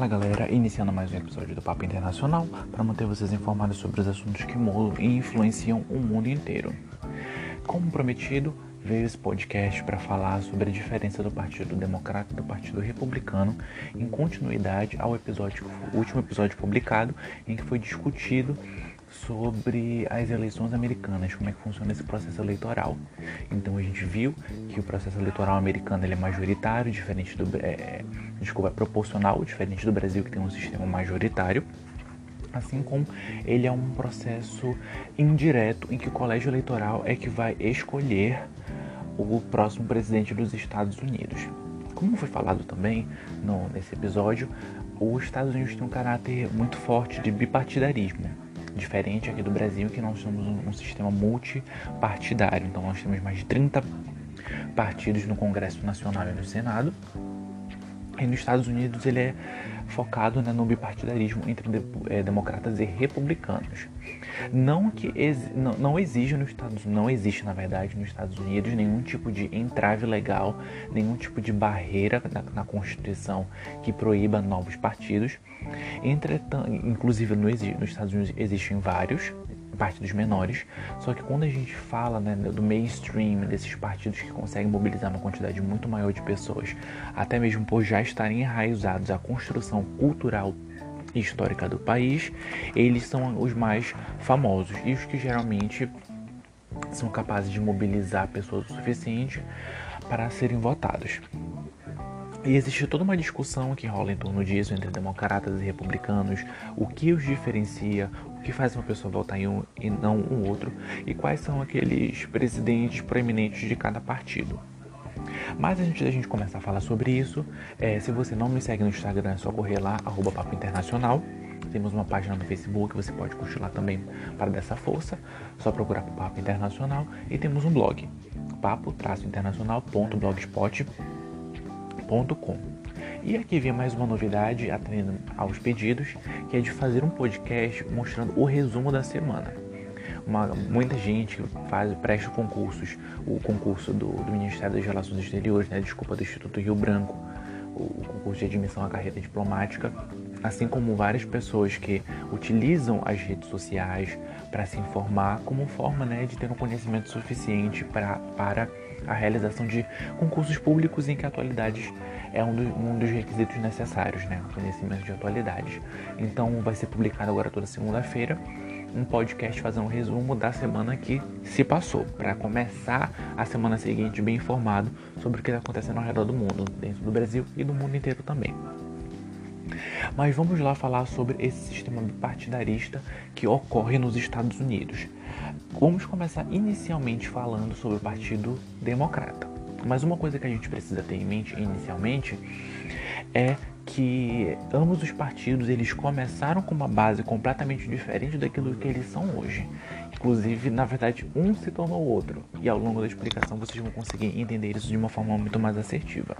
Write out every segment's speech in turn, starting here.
Fala galera, iniciando mais um episódio do Papo Internacional para manter vocês informados sobre os assuntos que mudam e influenciam o mundo inteiro. Como prometido, veio esse podcast para falar sobre a diferença do Partido Democrata e do Partido Republicano, em continuidade ao episódio, último episódio publicado, em que foi discutido sobre as eleições americanas, como é que funciona esse processo eleitoral. Então a gente viu que o processo eleitoral americano ele é majoritário, diferente do é, desculpa, é proporcional, diferente do Brasil que tem um sistema majoritário. Assim como ele é um processo indireto em que o colégio eleitoral é que vai escolher o próximo presidente dos Estados Unidos. Como foi falado também no, nesse episódio, os Estados Unidos têm um caráter muito forte de bipartidarismo diferente aqui do Brasil, que nós temos um, um sistema multipartidário. Então nós temos mais de 30 partidos no Congresso Nacional e no Senado. E nos Estados Unidos ele é focado né, no bipartidarismo entre é, democratas e republicanos. Não que não, não exige nos Estados não existe na verdade nos Estados Unidos nenhum tipo de entrave legal, nenhum tipo de barreira na, na Constituição que proíba novos partidos. Entretanto, inclusive no, nos Estados Unidos existem vários, partidos menores. Só que quando a gente fala né, do mainstream, desses partidos que conseguem mobilizar uma quantidade muito maior de pessoas, até mesmo por já estarem enraizados à construção cultural e histórica do país, eles são os mais famosos e os que geralmente são capazes de mobilizar pessoas o suficiente para serem votados. E existe toda uma discussão que rola em torno disso entre democratas e republicanos, o que os diferencia, o que faz uma pessoa votar em um e não um outro, e quais são aqueles presidentes proeminentes de cada partido. Mas antes da gente começar a falar sobre isso, é, se você não me segue no Instagram, é só correr lá, arroba Papo Internacional. Temos uma página no Facebook, você pode curtir lá também para dessa força. Só procurar por Papo Internacional. E temos um blog, papo-internacional.blogspot.com e aqui vem mais uma novidade atendendo aos pedidos, que é de fazer um podcast mostrando o resumo da semana. Uma, muita gente faz, presta concursos, o concurso do, do Ministério das Relações Exteriores, né, desculpa, do Instituto Rio Branco, o, concurso de admissão à carreira diplomática, assim como várias pessoas que utilizam as redes sociais para se informar como forma né, de ter um conhecimento suficiente pra, para a realização de concursos públicos em que atualidades é um, do, um dos requisitos necessários, né? Conhecimento de atualidades. Então vai ser publicado agora toda segunda-feira um podcast fazendo um resumo da semana que se passou, para começar a semana seguinte bem informado sobre o que está acontecendo ao redor do mundo, dentro do Brasil e do mundo inteiro também. Mas vamos lá falar sobre esse sistema bipartidarista que ocorre nos Estados Unidos. Vamos começar inicialmente falando sobre o Partido Democrata. Mas uma coisa que a gente precisa ter em mente inicialmente é que ambos os partidos eles começaram com uma base completamente diferente daquilo que eles são hoje. Inclusive, na verdade, um se tornou outro. E ao longo da explicação vocês vão conseguir entender isso de uma forma muito mais assertiva.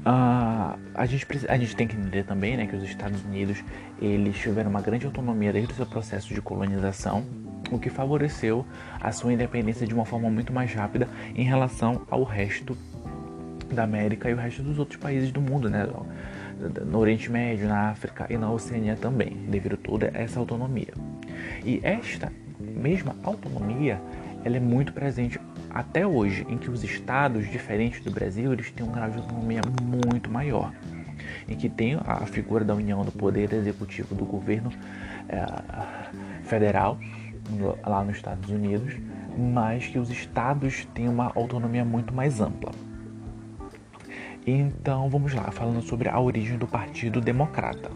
Uh, a, gente, a gente tem que entender também né, que os Estados Unidos eles tiveram uma grande autonomia desde o seu processo de colonização o que favoreceu a sua independência de uma forma muito mais rápida em relação ao resto da América e o resto dos outros países do mundo, né? No Oriente Médio, na África e na Oceania também, devido a toda essa autonomia. E esta mesma autonomia, ela é muito presente até hoje, em que os estados diferentes do Brasil, eles têm um grau de autonomia muito maior, em que tem a figura da união do poder executivo do governo é, federal lá nos Estados Unidos, mas que os estados têm uma autonomia muito mais ampla. Então vamos lá, falando sobre a origem do Partido Democrata.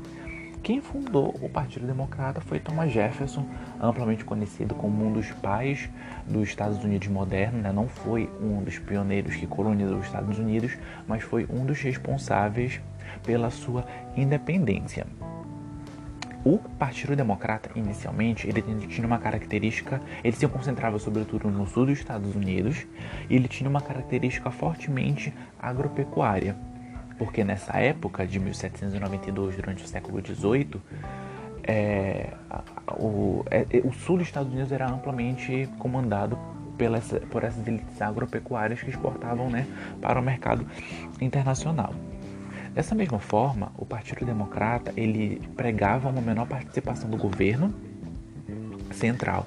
Quem fundou o Partido Democrata foi Thomas Jefferson, amplamente conhecido como um dos pais dos Estados Unidos modernos. Né? Não foi um dos pioneiros que colonizou os Estados Unidos, mas foi um dos responsáveis pela sua independência. O Partido Democrata, inicialmente, ele tinha uma característica, ele se concentrava sobretudo no sul dos Estados Unidos, e ele tinha uma característica fortemente agropecuária, porque nessa época de 1792, durante o século XVIII, é, o, é, o sul dos Estados Unidos era amplamente comandado pelas, por essas elites agropecuárias que exportavam né, para o mercado internacional. Dessa mesma forma, o Partido Democrata ele pregava uma menor participação do governo central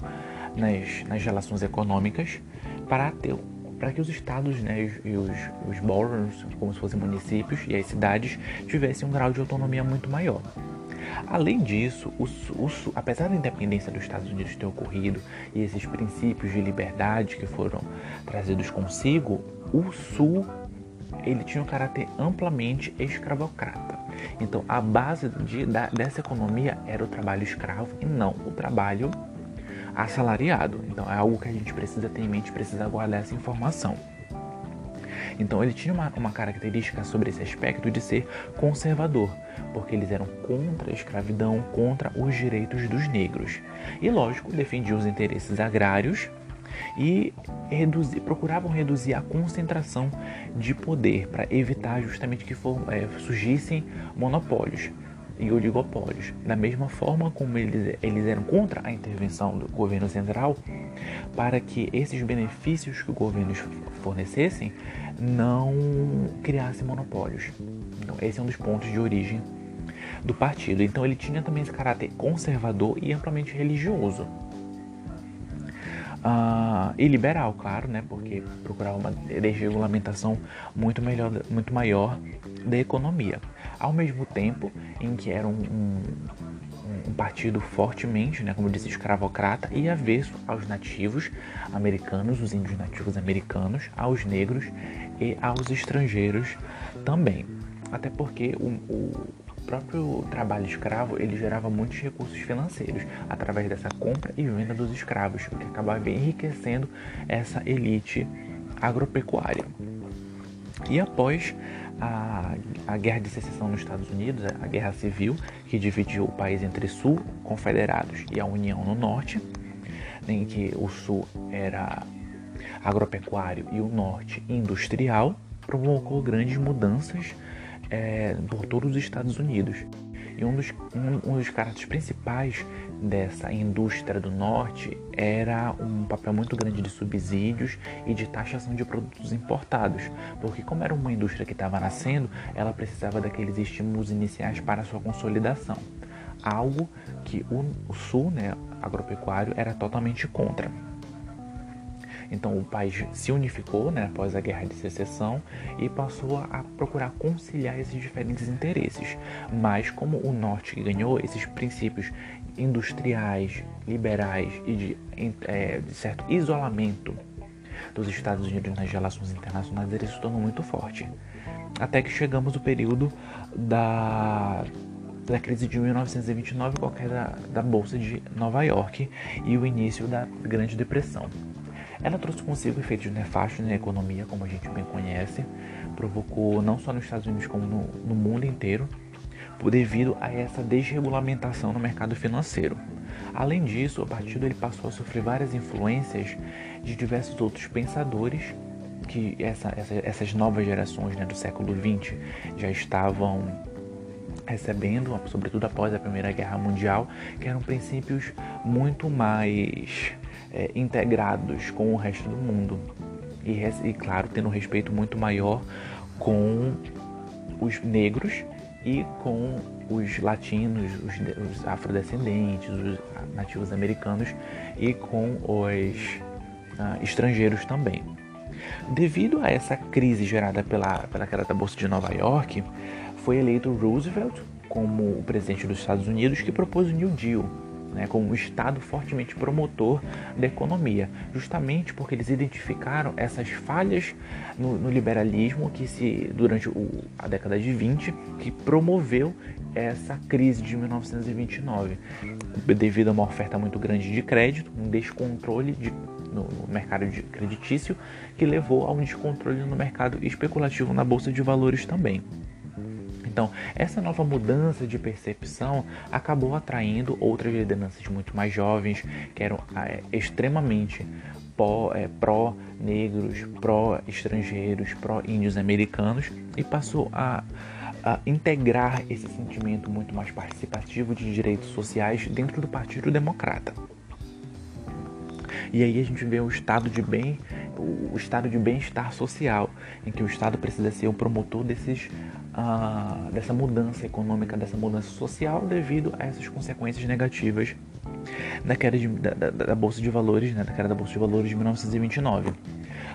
nas, nas relações econômicas para ter para que os estados né, e os, os boroughs, como se fossem municípios, e as cidades tivessem um grau de autonomia muito maior. Além disso, o, o, apesar da independência dos Estados Unidos ter ocorrido e esses princípios de liberdade que foram trazidos consigo, o Sul ele tinha um caráter amplamente escravocrata. Então, a base de, da, dessa economia era o trabalho escravo e não o trabalho assalariado. Então, é algo que a gente precisa ter em mente, precisa guardar essa informação. Então ele tinha uma, uma, característica sobre esse aspecto de ser conservador, porque eles eram contra a escravidão, contra os direitos dos negros. E lógico, defendiam os interesses agrários e reduzir, procuravam reduzir a concentração de poder para evitar justamente que for, é, surgissem monopólios e oligopólios. Da mesma forma como eles, eles eram contra a intervenção do governo central, para que esses benefícios que o governo fornecessem não criassem monopólios. Então, esse é um dos pontos de origem do partido. Então, ele tinha também esse caráter conservador e amplamente religioso. Uh, e liberal, claro, né? Porque procurava uma desregulamentação muito, melhor, muito maior da economia. Ao mesmo tempo em que era um, um, um partido fortemente, né, como eu disse, escravocrata e avesso aos nativos americanos, os índios nativos americanos, aos negros e aos estrangeiros também. Até porque o, o próprio trabalho escravo ele gerava muitos recursos financeiros através dessa compra e venda dos escravos, o que acabava enriquecendo essa elite agropecuária. E após a, a Guerra de Secessão nos Estados Unidos, a Guerra Civil, que dividiu o país entre Sul, confederados, e a União no Norte, em que o Sul era agropecuário e o Norte industrial, provocou grandes mudanças é, por todos os Estados Unidos. E um dos, um, um dos caráteres principais dessa indústria do norte era um papel muito grande de subsídios e de taxação de produtos importados, porque como era uma indústria que estava nascendo, ela precisava daqueles estímulos iniciais para sua consolidação, algo que o, o sul, né, agropecuário, era totalmente contra. Então o país se unificou né, após a Guerra de Secessão e passou a procurar conciliar esses diferentes interesses. Mas como o Norte ganhou esses princípios industriais, liberais e de, é, de certo isolamento dos Estados Unidos nas relações internacionais, ele se tornou muito forte. Até que chegamos ao período da da crise de 1929 com a queda da Bolsa de Nova York e o início da Grande Depressão. Ela trouxe consigo efeitos nefastos na economia, como a gente bem conhece, provocou não só nos Estados Unidos como no, no mundo inteiro, devido a essa desregulamentação no mercado financeiro. Além disso, o partido ele passou a sofrer várias influências de diversos outros pensadores que essa, essa, essas novas gerações né, do século XX já estavam recebendo, sobretudo após a Primeira Guerra Mundial, que eram princípios muito mais é, integrados com o resto do mundo. E, e, claro, tendo um respeito muito maior com os negros e com os latinos, os, os afrodescendentes, os nativos americanos e com os uh, estrangeiros também. Devido a essa crise gerada pela, pela queda da Bolsa de Nova York, foi eleito Roosevelt como o presidente dos Estados Unidos que propôs o New Deal, né, como um Estado fortemente promotor da economia, justamente porque eles identificaram essas falhas no, no liberalismo que se durante o, a década de 20 que promoveu essa crise de 1929, devido a uma oferta muito grande de crédito, um descontrole de, no, mercado creditício que levou a um descontrole no mercado especulativo na bolsa de valores também. Então, essa nova mudança de percepção acabou atraindo outras lideranças muito mais jovens, que eram é, extremamente é, pró-negros, pró-estrangeiros, pró-índios americanos e passou a, a integrar esse sentimento muito mais participativo de direitos sociais dentro do Partido Democrata. E aí a gente vê o estado de bem, o estado de bem-estar social, em que o Estado precisa ser o promotor desses uh, dessa mudança econômica, dessa mudança social devido a essas consequências negativas da queda de, da, da, da, Bolsa de Valores, né, da queda da Bolsa de Valores de 1929.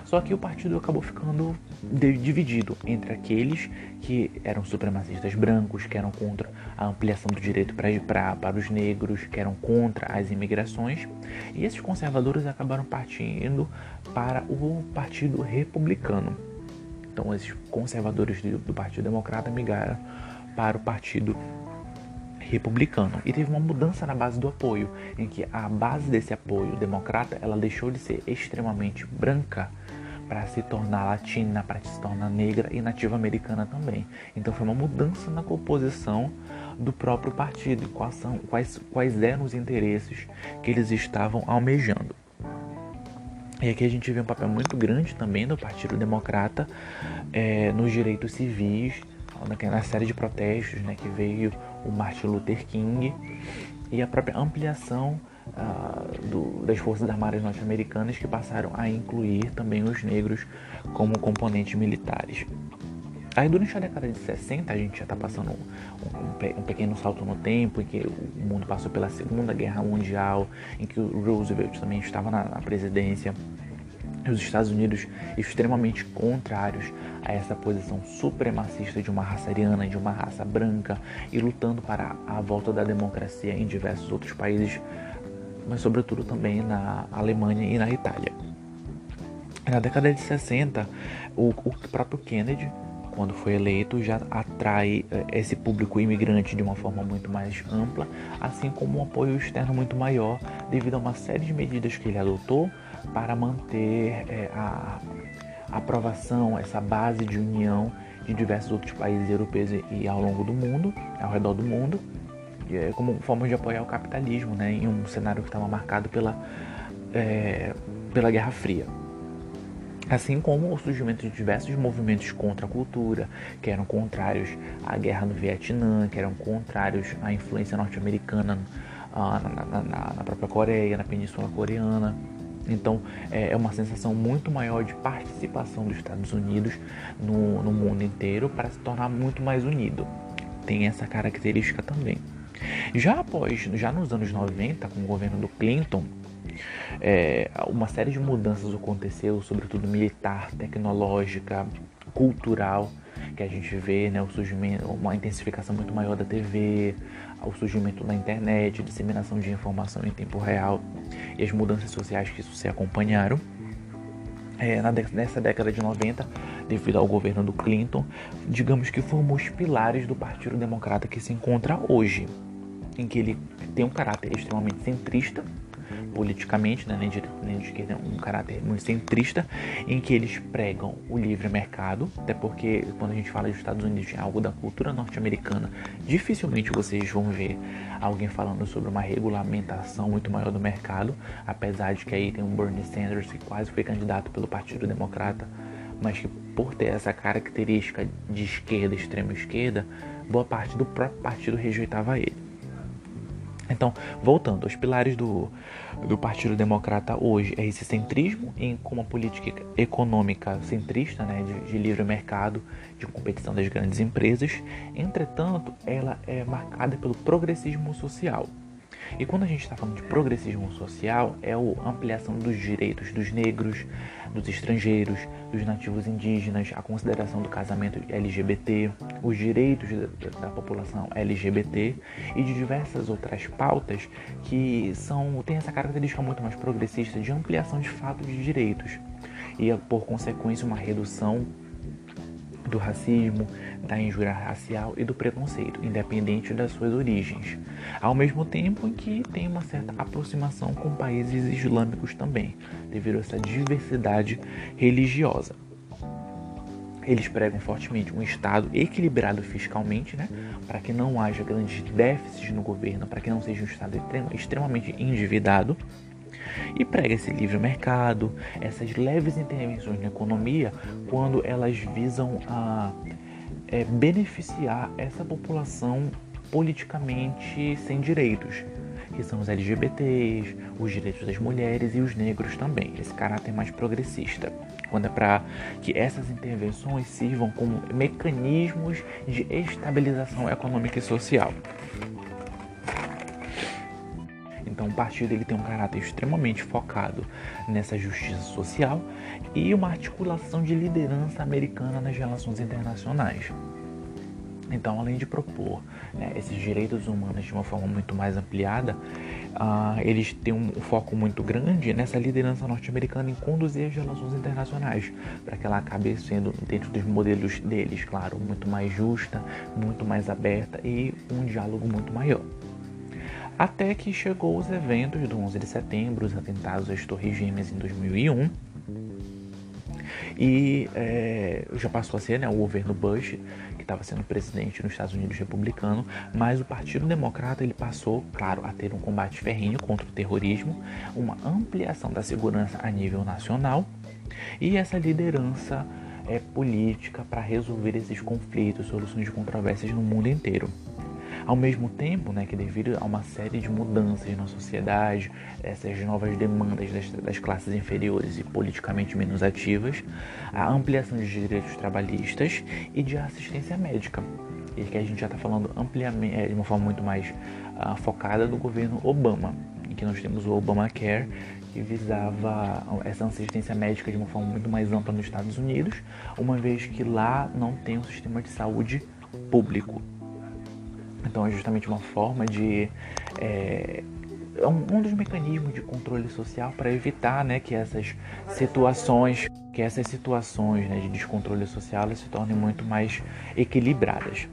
Só que o partido acabou ficando dividido entre aqueles que eram supremacistas brancos, que eram contra a ampliação do direito pra, pra, para os negros, que eram contra as imigrações, e esses conservadores acabaram partindo para o Partido Republicano. Então, esses conservadores do, do Partido Democrata migraram para o Partido republicano e teve uma mudança na base do apoio, em que a base desse apoio democrata ela deixou de ser extremamente branca para se tornar latina, para se tornar negra e nativa americana também. Então foi uma mudança na composição do próprio partido, quais, são, quais, quais eram os interesses que eles estavam almejando. E aqui a gente vê um papel muito grande também do Partido Democrata é, nos direitos civis, na série de protestos né, que veio o Martin Luther King e a própria ampliação uh, do, das Forças Armadas norte-americanas que passaram a incluir também os negros como componentes militares. Aí durante a década de 60 a gente já está passando um, um, um, pequeno salto no tempo em que o mundo passou pela Segunda Guerra Mundial, em que o Roosevelt também estava na, na presidência os Estados Unidos extremamente contrários a essa posição supremacista de uma raça ariana, de uma raça branca e lutando para a volta da democracia em diversos outros países mas sobretudo também na Alemanha e na Itália. Na década de 60, o, o próprio Kennedy, quando foi eleito, já atrai eh, esse público imigrante de uma forma muito mais ampla, assim como um apoio externo muito maior, devido a uma série de medidas que ele adotou para manter é, a, aprovação, essa base de união de diversos outros países europeus e, ao longo do mundo, ao redor do mundo, é, como forma de apoiar o capitalismo, né, em um cenário que estava marcado pela, é, pela Guerra Fria. Assim como o surgimento de diversos movimentos contra a cultura, que eram contrários à guerra no Vietnã, que eram contrários à influência norte-americana ah, na, na, na, na própria Coreia, na Península Coreana. Então é, é uma sensação muito maior de participação dos Estados Unidos no, no mundo inteiro para se tornar muito mais unido. Tem essa característica também. Já após, já nos anos 90, com o governo do Clinton, é, uma série de mudanças aconteceu, sobretudo militar, tecnológica, cultural, que a gente vê, né, o surgimento, uma intensificação muito maior da TV, o surgimento da internet, disseminação de informação em tempo real e as mudanças sociais que isso se acompanharam. É, na, nessa década de 90, devido ao governo do Clinton, digamos que formou os pilares do Partido Democrata que se encontra hoje em que ele tem um caráter extremamente centrista, politicamente, né, nem, de, nem de esquerda, um caráter muito centrista, em que eles pregam o livre mercado, até porque quando a gente fala dos Estados Unidos, é algo da cultura norte-americana, dificilmente vocês vão ver alguém falando sobre uma regulamentação muito maior do mercado, apesar de que aí tem um Bernie Sanders que quase foi candidato pelo Partido Democrata, mas que por ter essa característica de esquerda, extrema esquerda, boa parte do próprio partido rejeitava ele. Então, voltando, os pilares do, do Partido Democrata hoje é esse centrismo em com uma política econômica centrista, né, de, de livre mercado, de competição das grandes empresas. Entretanto, ela é marcada pelo progressismo social. E quando a gente está falando de progressismo social, é a ampliação dos direitos dos negros, dos estrangeiros, dos nativos indígenas, a consideração do casamento LGBT, os direitos da, da população LGBT e de diversas outras pautas que são têm essa característica muito mais progressista de ampliação de fato de direitos. E por consequência uma redução do racismo, da injúria racial e do preconceito, independente das suas origens. Ao mesmo tempo em que tem uma certa aproximação com países islâmicos também, devido a essa diversidade religiosa. Eles pregam fortemente um Estado equilibrado fiscalmente, né, para que não haja grandes déficits no governo, para que não seja um Estado extremamente endividado e prega esse livre mercado, essas leves intervenções na economia, quando elas visam a é, beneficiar essa população politicamente sem direitos, que são os LGBTs, os direitos das mulheres e os negros também, esse caráter mais progressista. quando é para que essas intervenções sirvam como mecanismos de estabilização econômica e social. Então, o partido ele tem um caráter extremamente focado nessa justiça social e uma articulação de liderança americana nas relações internacionais. Então, além de propor né, esses direitos humanos de uma forma muito mais ampliada, uh, eles têm um foco muito grande nessa liderança norte-americana em conduzir as relações internacionais, para que ela acabe sendo, dentro dos modelos deles, claro, muito mais justa, muito mais aberta e um diálogo muito maior. Até que chegou os eventos do 11 de setembro, os atentados às Torres Gêmeas em 2001, e é, já passou a ser né, o governo Bush, que estava sendo presidente nos Estados Unidos republicano, mas o Partido Democrata ele passou, claro, a ter um combate ferrenho contra o terrorismo, uma ampliação da segurança a nível nacional e essa liderança é, política para resolver esses conflitos, soluções de controvérsias no mundo inteiro. Ao mesmo tempo né, que devido a uma série de mudanças na sociedade, essas novas demandas das, das classes inferiores e politicamente menos ativas, a ampliação de direitos trabalhistas e de assistência médica, e que a gente já está falando ampliamente, é, de uma forma muito mais uh, focada do governo Obama, em que nós temos o Obamacare, que visava essa assistência médica de uma forma muito mais ampla nos Estados Unidos, uma vez que lá não tem um sistema de saúde público. Então é justamente uma forma de. É, é um, um dos mecanismos de controle social para evitar né, que essas situações que essas situações né, de descontrole social se tornem muito mais equilibradas.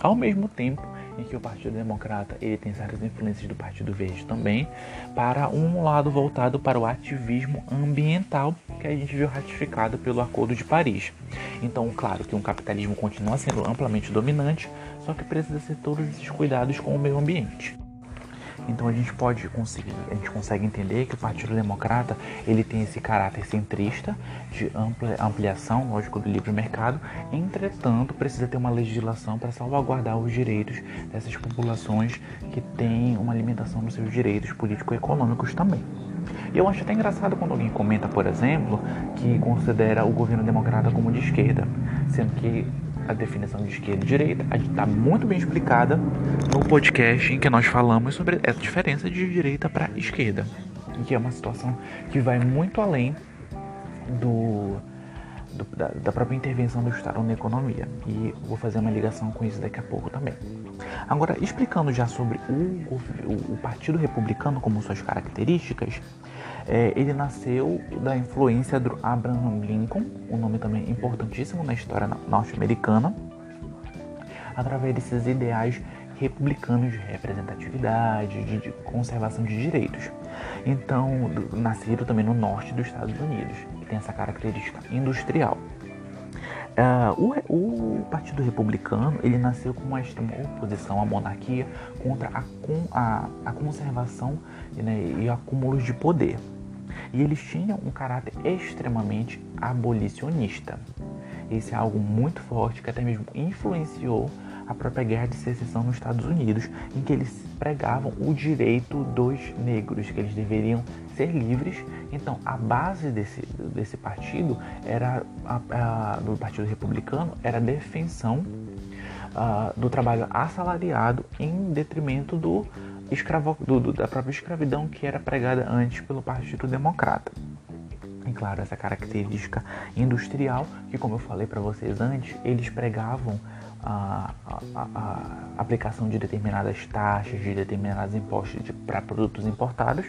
Ao mesmo tempo em que o Partido Democrata ele tem certas influências do Partido Verde também, para um lado voltado para o ativismo ambiental que a gente viu ratificado pelo Acordo de Paris. Então, claro que um capitalismo continua sendo amplamente dominante, só que precisa ser todos esses cuidados com o meio ambiente. Então a gente pode conseguir, a gente consegue entender que o Partido Democrata ele tem esse caráter centrista de ampla, ampliação, lógico, do livre mercado. Entretanto, precisa ter uma legislação para salvaguardar os direitos dessas populações que têm uma limitação nos seus direitos político-econômicos também. E eu acho até engraçado quando alguém comenta, por exemplo, que considera o governo democrata como de esquerda, sendo que a definição de esquerda e direita está muito bem explicada no podcast em que nós falamos sobre essa diferença de direita para esquerda, que é uma situação que vai muito além do, do da, da, própria intervenção do Estado na economia. E vou fazer uma ligação com isso daqui a pouco também. Agora, explicando já sobre o, o, o Partido Republicano como suas características, é, ele nasceu da influência do Abraham Lincoln, um nome também importantíssimo na história norte-americana, através desses ideais republicanos de representatividade, de, de, conservação de direitos. Então, do, nascido também no norte dos Estados Unidos, que tem essa característica industrial. Uh, o, o, Partido Republicano ele nasceu com uma oposição à monarquia contra a, a, a conservação né, e acúmulos de poder e eles tinham um caráter extremamente abolicionista. Esse é algo muito forte que até mesmo influenciou a própria guerra de secessão nos Estados Unidos, em que eles pregavam o direito dos negros, que eles deveriam ser livres. Então, a base desse, desse partido era a, a, do Partido Republicano era a defensão uh, do trabalho assalariado em detrimento do escravo, do, do, da própria escravidão que era pregada antes pelo Partido Democrata. E claro, essa característica industrial, que como eu falei para vocês antes, eles pregavam a, a, a, aplicação de determinadas taxas, de determinados impostos para produtos importados,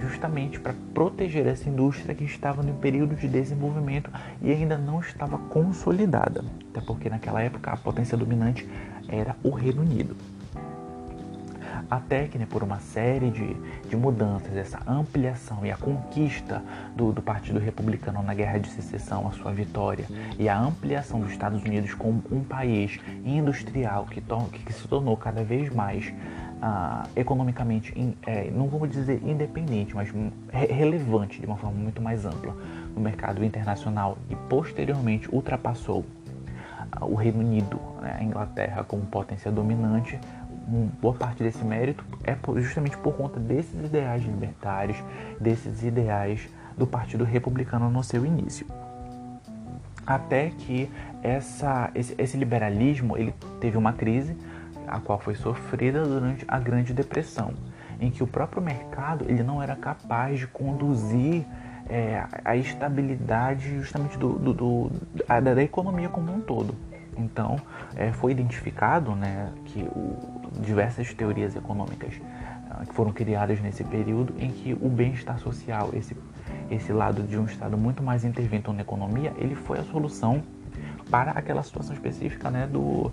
justamente para proteger essa indústria que estava no período de desenvolvimento e ainda não estava consolidada. Até porque naquela época a potência dominante era o Reino Unido até que né, por uma série de, de mudanças, essa ampliação e a conquista do, do Partido Republicano na Guerra de Secessão, a sua vitória, e a ampliação dos Estados Unidos como um país industrial que, to, que se tornou cada vez mais ah, economicamente, in, é, não vou dizer independente, mas re relevante de uma forma muito mais ampla no mercado internacional e posteriormente ultrapassou ah, o Reino Unido, né, a Inglaterra como potência dominante, boa parte desse mérito é justamente por conta desses ideais libertários, desses ideais do Partido Republicano no seu início. até que essa, esse, esse liberalismo ele teve uma crise, a qual foi sofrida durante a Grande Depressão, em que o próprio mercado ele não era capaz de conduzir é, a estabilidade justamente do, do, do da, da, economia como um todo. Então, é, foi identificado né, que o, diversas teorias econômicas uh, que foram criadas nesse período em que o bem-estar social, esse, esse lado de um Estado muito mais intervento na economia, ele foi a solução para aquela situação específica né, do,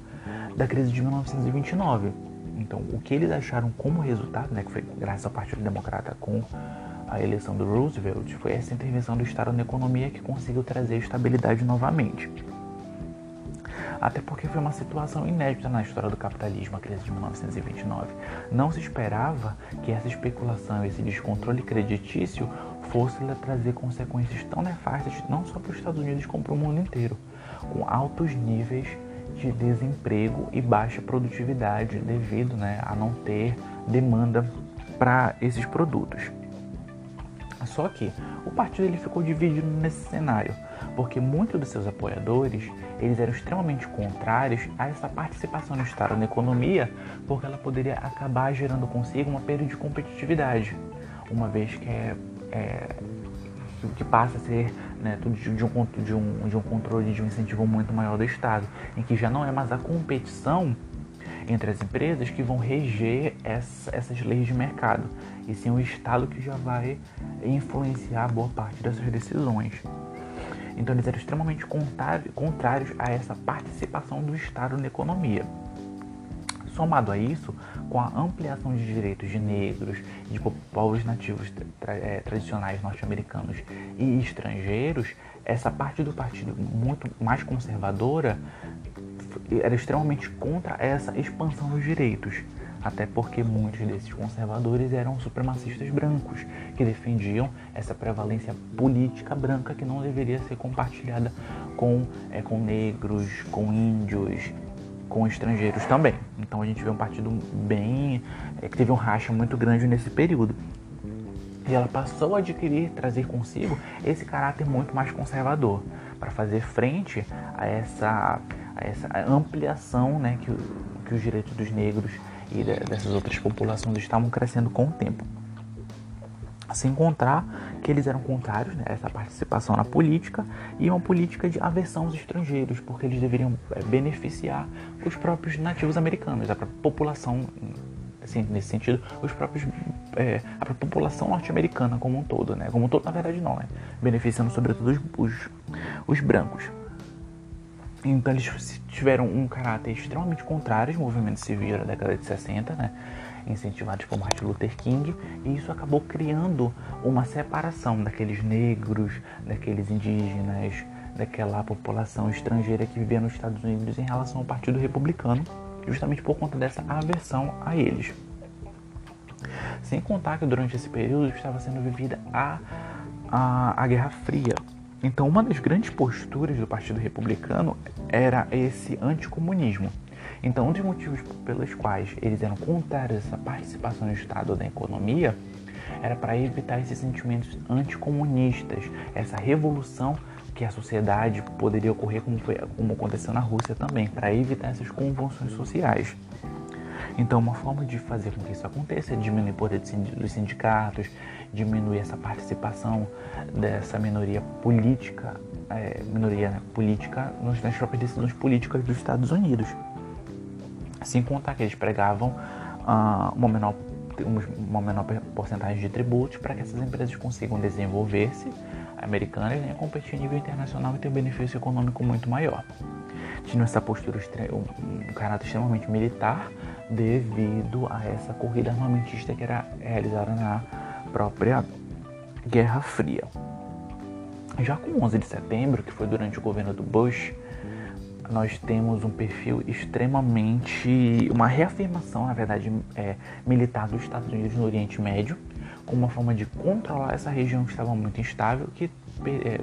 da crise de 1929. Então, o que eles acharam como resultado, né, que foi graças ao Partido Democrata com a eleição do Roosevelt, foi essa intervenção do Estado na economia que conseguiu trazer estabilidade novamente. Até porque foi uma situação inédita na história do capitalismo, a crise de 1929. Não se esperava que essa especulação, esse descontrole creditício fosse trazer consequências tão nefastas não só para os Estados Unidos como para o mundo inteiro, com altos níveis de desemprego e baixa produtividade devido né, a não ter demanda para esses produtos. Só que o partido ele ficou dividido nesse cenário, porque muitos dos seus apoiadores eles eram extremamente contrários a essa participação no Estado na economia, porque ela poderia acabar gerando consigo uma perda de competitividade, uma vez que é, é que passa a ser né, de, um, de, um, de um controle, de um incentivo muito maior do Estado, em que já não é mais a competição entre as empresas que vão reger essa, essas leis de mercado, e sim o Estado que já vai influenciar boa parte dessas decisões. Então eles eram extremamente contrários a essa participação do Estado na economia. Somado a isso, com a ampliação de direitos de negros, de povos nativos tra é, tradicionais norte-americanos e estrangeiros, essa parte do partido muito mais conservadora era extremamente contra essa expansão dos direitos, até porque muitos desses conservadores eram supremacistas brancos, que defendiam essa prevalência política branca que não deveria ser compartilhada com, é, com negros, com índios, com estrangeiros também. Então a gente vê um partido bem. É, que teve um racha muito grande nesse período. E ela passou a adquirir, trazer consigo esse caráter muito mais conservador, para fazer frente a essa, essa ampliação né, que, que os direitos dos negros e dessas outras populações estavam crescendo com o tempo. Sem encontrar que eles eram contrários né, a essa participação na política e uma política de aversão aos estrangeiros, porque eles deveriam é, beneficiar os próprios nativos americanos, a população, assim, nesse sentido, os próprios, é, a população norte-americana como um todo, né? Como um todo, na verdade, não, né? Beneficiando sobretudo os, os, os brancos. Então eles tiveram um caráter extremamente contrário aos movimentos civis da década de 60, né? incentivados por Martin Luther King, e isso acabou criando uma separação daqueles negros, daqueles indígenas, daquela população estrangeira que vivia nos Estados Unidos em relação ao Partido Republicano, justamente por conta dessa aversão a eles. Sem contar que durante esse período estava sendo vivida a, a, a Guerra Fria. Então, uma das grandes posturas do Partido Republicano era esse anticomunismo. Então, um dos motivos pelos quais eles eram contrários a essa participação do Estado na economia era para evitar esses sentimentos anticomunistas, essa revolução que a sociedade poderia ocorrer como, foi, como aconteceu na Rússia também, para evitar essas convulsões sociais. Então, uma forma de fazer com que isso aconteça é diminuir o poder dos sindicatos, diminuir essa participação dessa minoria política, é, minoria né, política nas próprias decisões políticas dos Estados Unidos. Sem contar que eles pregavam uh, uma, menor, uma menor porcentagem de tributos para que essas empresas consigam desenvolver-se americanas né, competir a nível internacional e ter um benefício econômico muito maior. Tinha essa postura, um caráter extremamente militar devido a essa corrida armamentista que era realizada na própria Guerra Fria. Já com 11 de setembro, que foi durante o governo do Bush, nós temos um perfil extremamente. uma reafirmação, na verdade, é, militar dos Estados Unidos no Oriente Médio, como uma forma de controlar essa região que estava muito instável, que, é,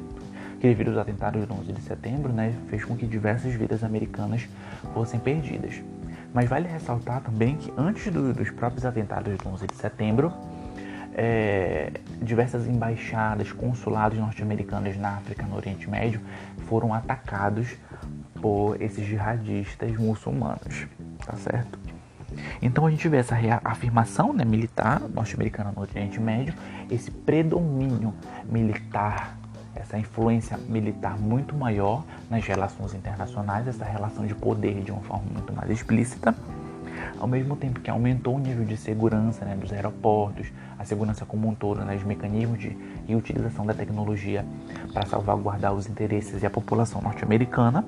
que devido aos atentados do 11 de setembro, né, fez com que diversas vidas americanas fossem perdidas. Mas vale ressaltar também que antes do, dos próprios atentados do 11 de setembro, é, diversas embaixadas, consulados norte-americanos na África, no Oriente Médio, foram atacados por esses jihadistas muçulmanos, tá certo? Então a gente vê essa afirmação né, militar norte-americana no Oriente Médio, esse predomínio militar, essa influência militar muito maior nas relações internacionais, essa relação de poder de uma forma muito mais explícita ao mesmo tempo que aumentou o nível de segurança né, dos aeroportos, a segurança como um todo, né, os mecanismos de, e utilização da tecnologia para salvaguardar os interesses e a população norte-americana,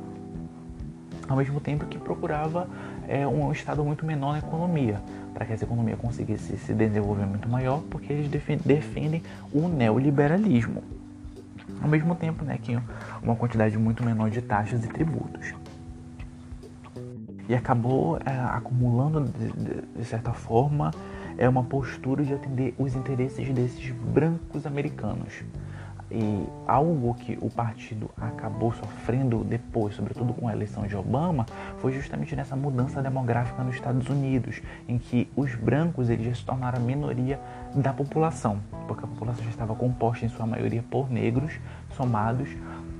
ao mesmo tempo que procurava é, um estado muito menor na economia, para que essa economia conseguisse se desenvolver muito maior, porque eles defendem o neoliberalismo. Ao mesmo tempo né, que uma quantidade muito menor de taxas e tributos e acabou é, acumulando, de, de, certa forma, é uma postura de atender os interesses desses brancos americanos. E algo que o partido acabou sofrendo depois, sobretudo com a eleição de Obama, foi justamente nessa mudança demográfica nos Estados Unidos, em que os brancos eles já se tornaram a minoria da população, porque a população já estava composta em sua maioria por negros, somados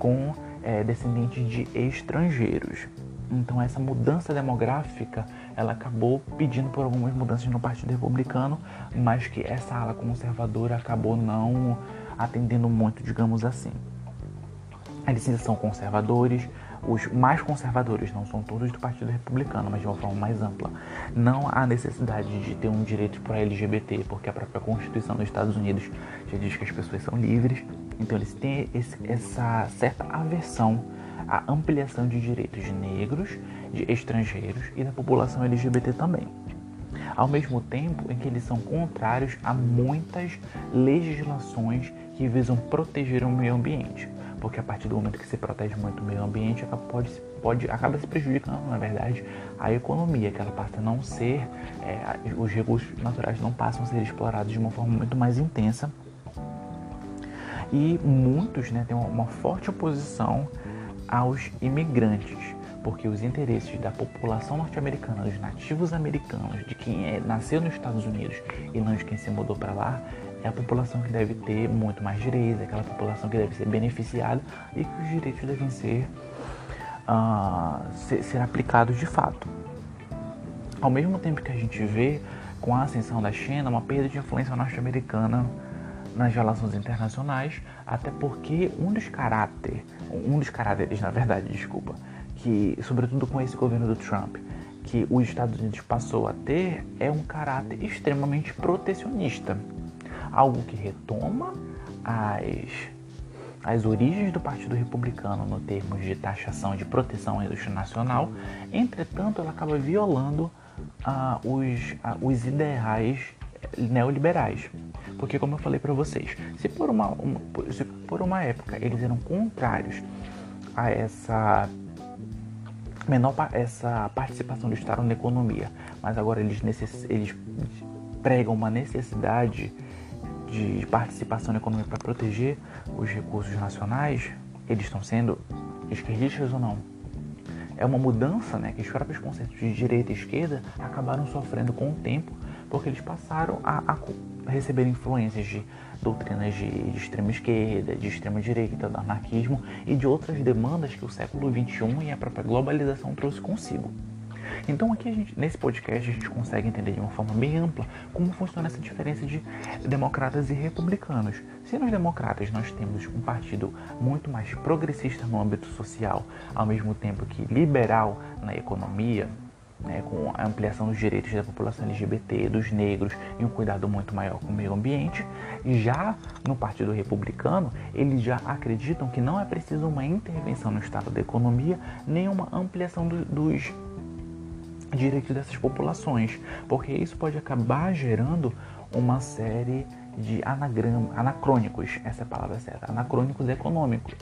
com é, descendentes de estrangeiros. Então essa mudança demográfica, ela acabou pedindo por algumas mudanças no Partido Republicano, mas que essa ala conservadora acabou não atendendo muito, digamos assim. Eles ainda são conservadores, os mais conservadores não são todos do Partido Republicano, mas de uma forma mais ampla. Não há necessidade de ter um direito para LGBT, porque a própria Constituição dos Estados Unidos já diz que as pessoas são livres. Então eles têm esse, essa certa aversão a ampliação de direitos de negros, de estrangeiros e da população LGBT também. Ao mesmo tempo em que eles são contrários a muitas legislações que visam proteger o meio ambiente, porque a partir do momento que se protege muito o meio ambiente, pode, pode acaba se prejudicando, na verdade, a economia, que ela passa a não ser, é, os recursos naturais não passam a ser explorados de uma forma muito mais intensa. E muitos né, têm uma forte oposição aos imigrantes, porque os interesses da população norte-americana, dos nativos americanos, de quem é, nasceu nos Estados Unidos e não de quem se mudou para lá, é a população que deve ter muito mais direitos, é aquela população que deve ser beneficiada e que os direitos devem ser, uh, ser, ser aplicados de fato. Ao mesmo tempo que a gente vê com a ascensão da China uma perda de influência norte-americana nas relações internacionais, até porque um dos caráter, um dos caráteres, na verdade, desculpa, que sobretudo com esse governo do Trump, que os Estados Unidos passou a ter é um caráter extremamente protecionista, algo que retoma as as origens do Partido Republicano no termos de taxação de proteção à indústria nacional, entretanto, ela acaba violando ah, os, ah, os ideais neoliberais. Porque, como eu falei para vocês, se por uma, uma, se por uma época eles eram contrários a essa menor essa participação do Estado na economia, mas agora eles, necess, eles pregam uma necessidade de participação na economia para proteger os recursos nacionais, eles estão sendo esquerdistas ou não? É uma mudança né, que os próprios conceitos de direita e esquerda acabaram sofrendo com o tempo porque eles passaram a, a receber influências de doutrinas de, de, extrema esquerda, de extrema direita, do anarquismo e de outras demandas que o século XXI e a própria globalização trouxe consigo. Então aqui gente, nesse podcast a gente consegue entender de uma forma bem ampla como funciona essa diferença de democratas e republicanos. Se nos democratas nós temos um partido muito mais progressista no âmbito social, ao mesmo tempo que liberal na economia, né, com a ampliação dos direitos da população LGBT, dos negros e um cuidado muito maior com o meio ambiente. Já no Partido Republicano, eles já acreditam que não é preciso uma intervenção no estado da economia, nem uma ampliação do, dos direitos dessas populações, porque isso pode acabar gerando uma série de anagram, anacrônicos, essa é a palavra certa, anacrônicos econômicos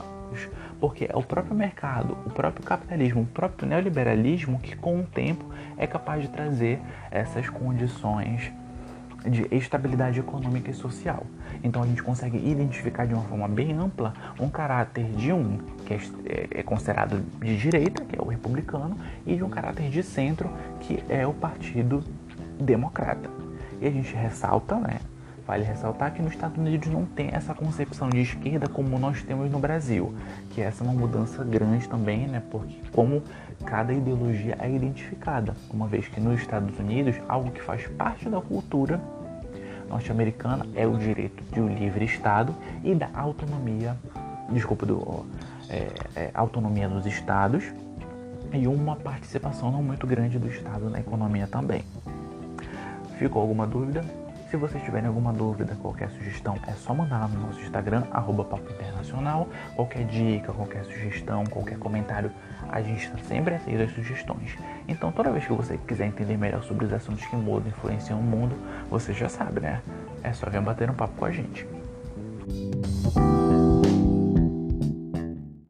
porque é o próprio mercado, o próprio capitalismo, o próprio neoliberalismo que com o tempo é capaz de trazer essas condições de estabilidade econômica e social. Então a gente consegue identificar de uma forma bem ampla um caráter de um que é, é, considerado de direita, que é o republicano, e de um caráter de centro, que é o Partido Democrata. E a gente ressalta, né, Vale ressaltar que nos Estados Unidos não tem essa concepção de esquerda como nós temos no Brasil, que essa é uma mudança grande também, né? Porque como cada ideologia é identificada, uma vez que nos Estados Unidos algo que faz parte da cultura norte-americana é o direito de um livre Estado e da autonomia, desculpa, do, é, é, autonomia dos Estados e uma participação não muito grande do Estado na economia também. Ficou alguma dúvida? Se vocês tiverem alguma dúvida, qualquer sugestão, é só mandar lá no nosso Instagram, arroba Papo Internacional. Qualquer dica, qualquer sugestão, qualquer comentário, a gente está sempre atento às sugestões. Então, toda vez que você quiser entender melhor sobre os assuntos que mudam, influenciam o mundo, você já sabe, né? É só vir bater um papo com a gente.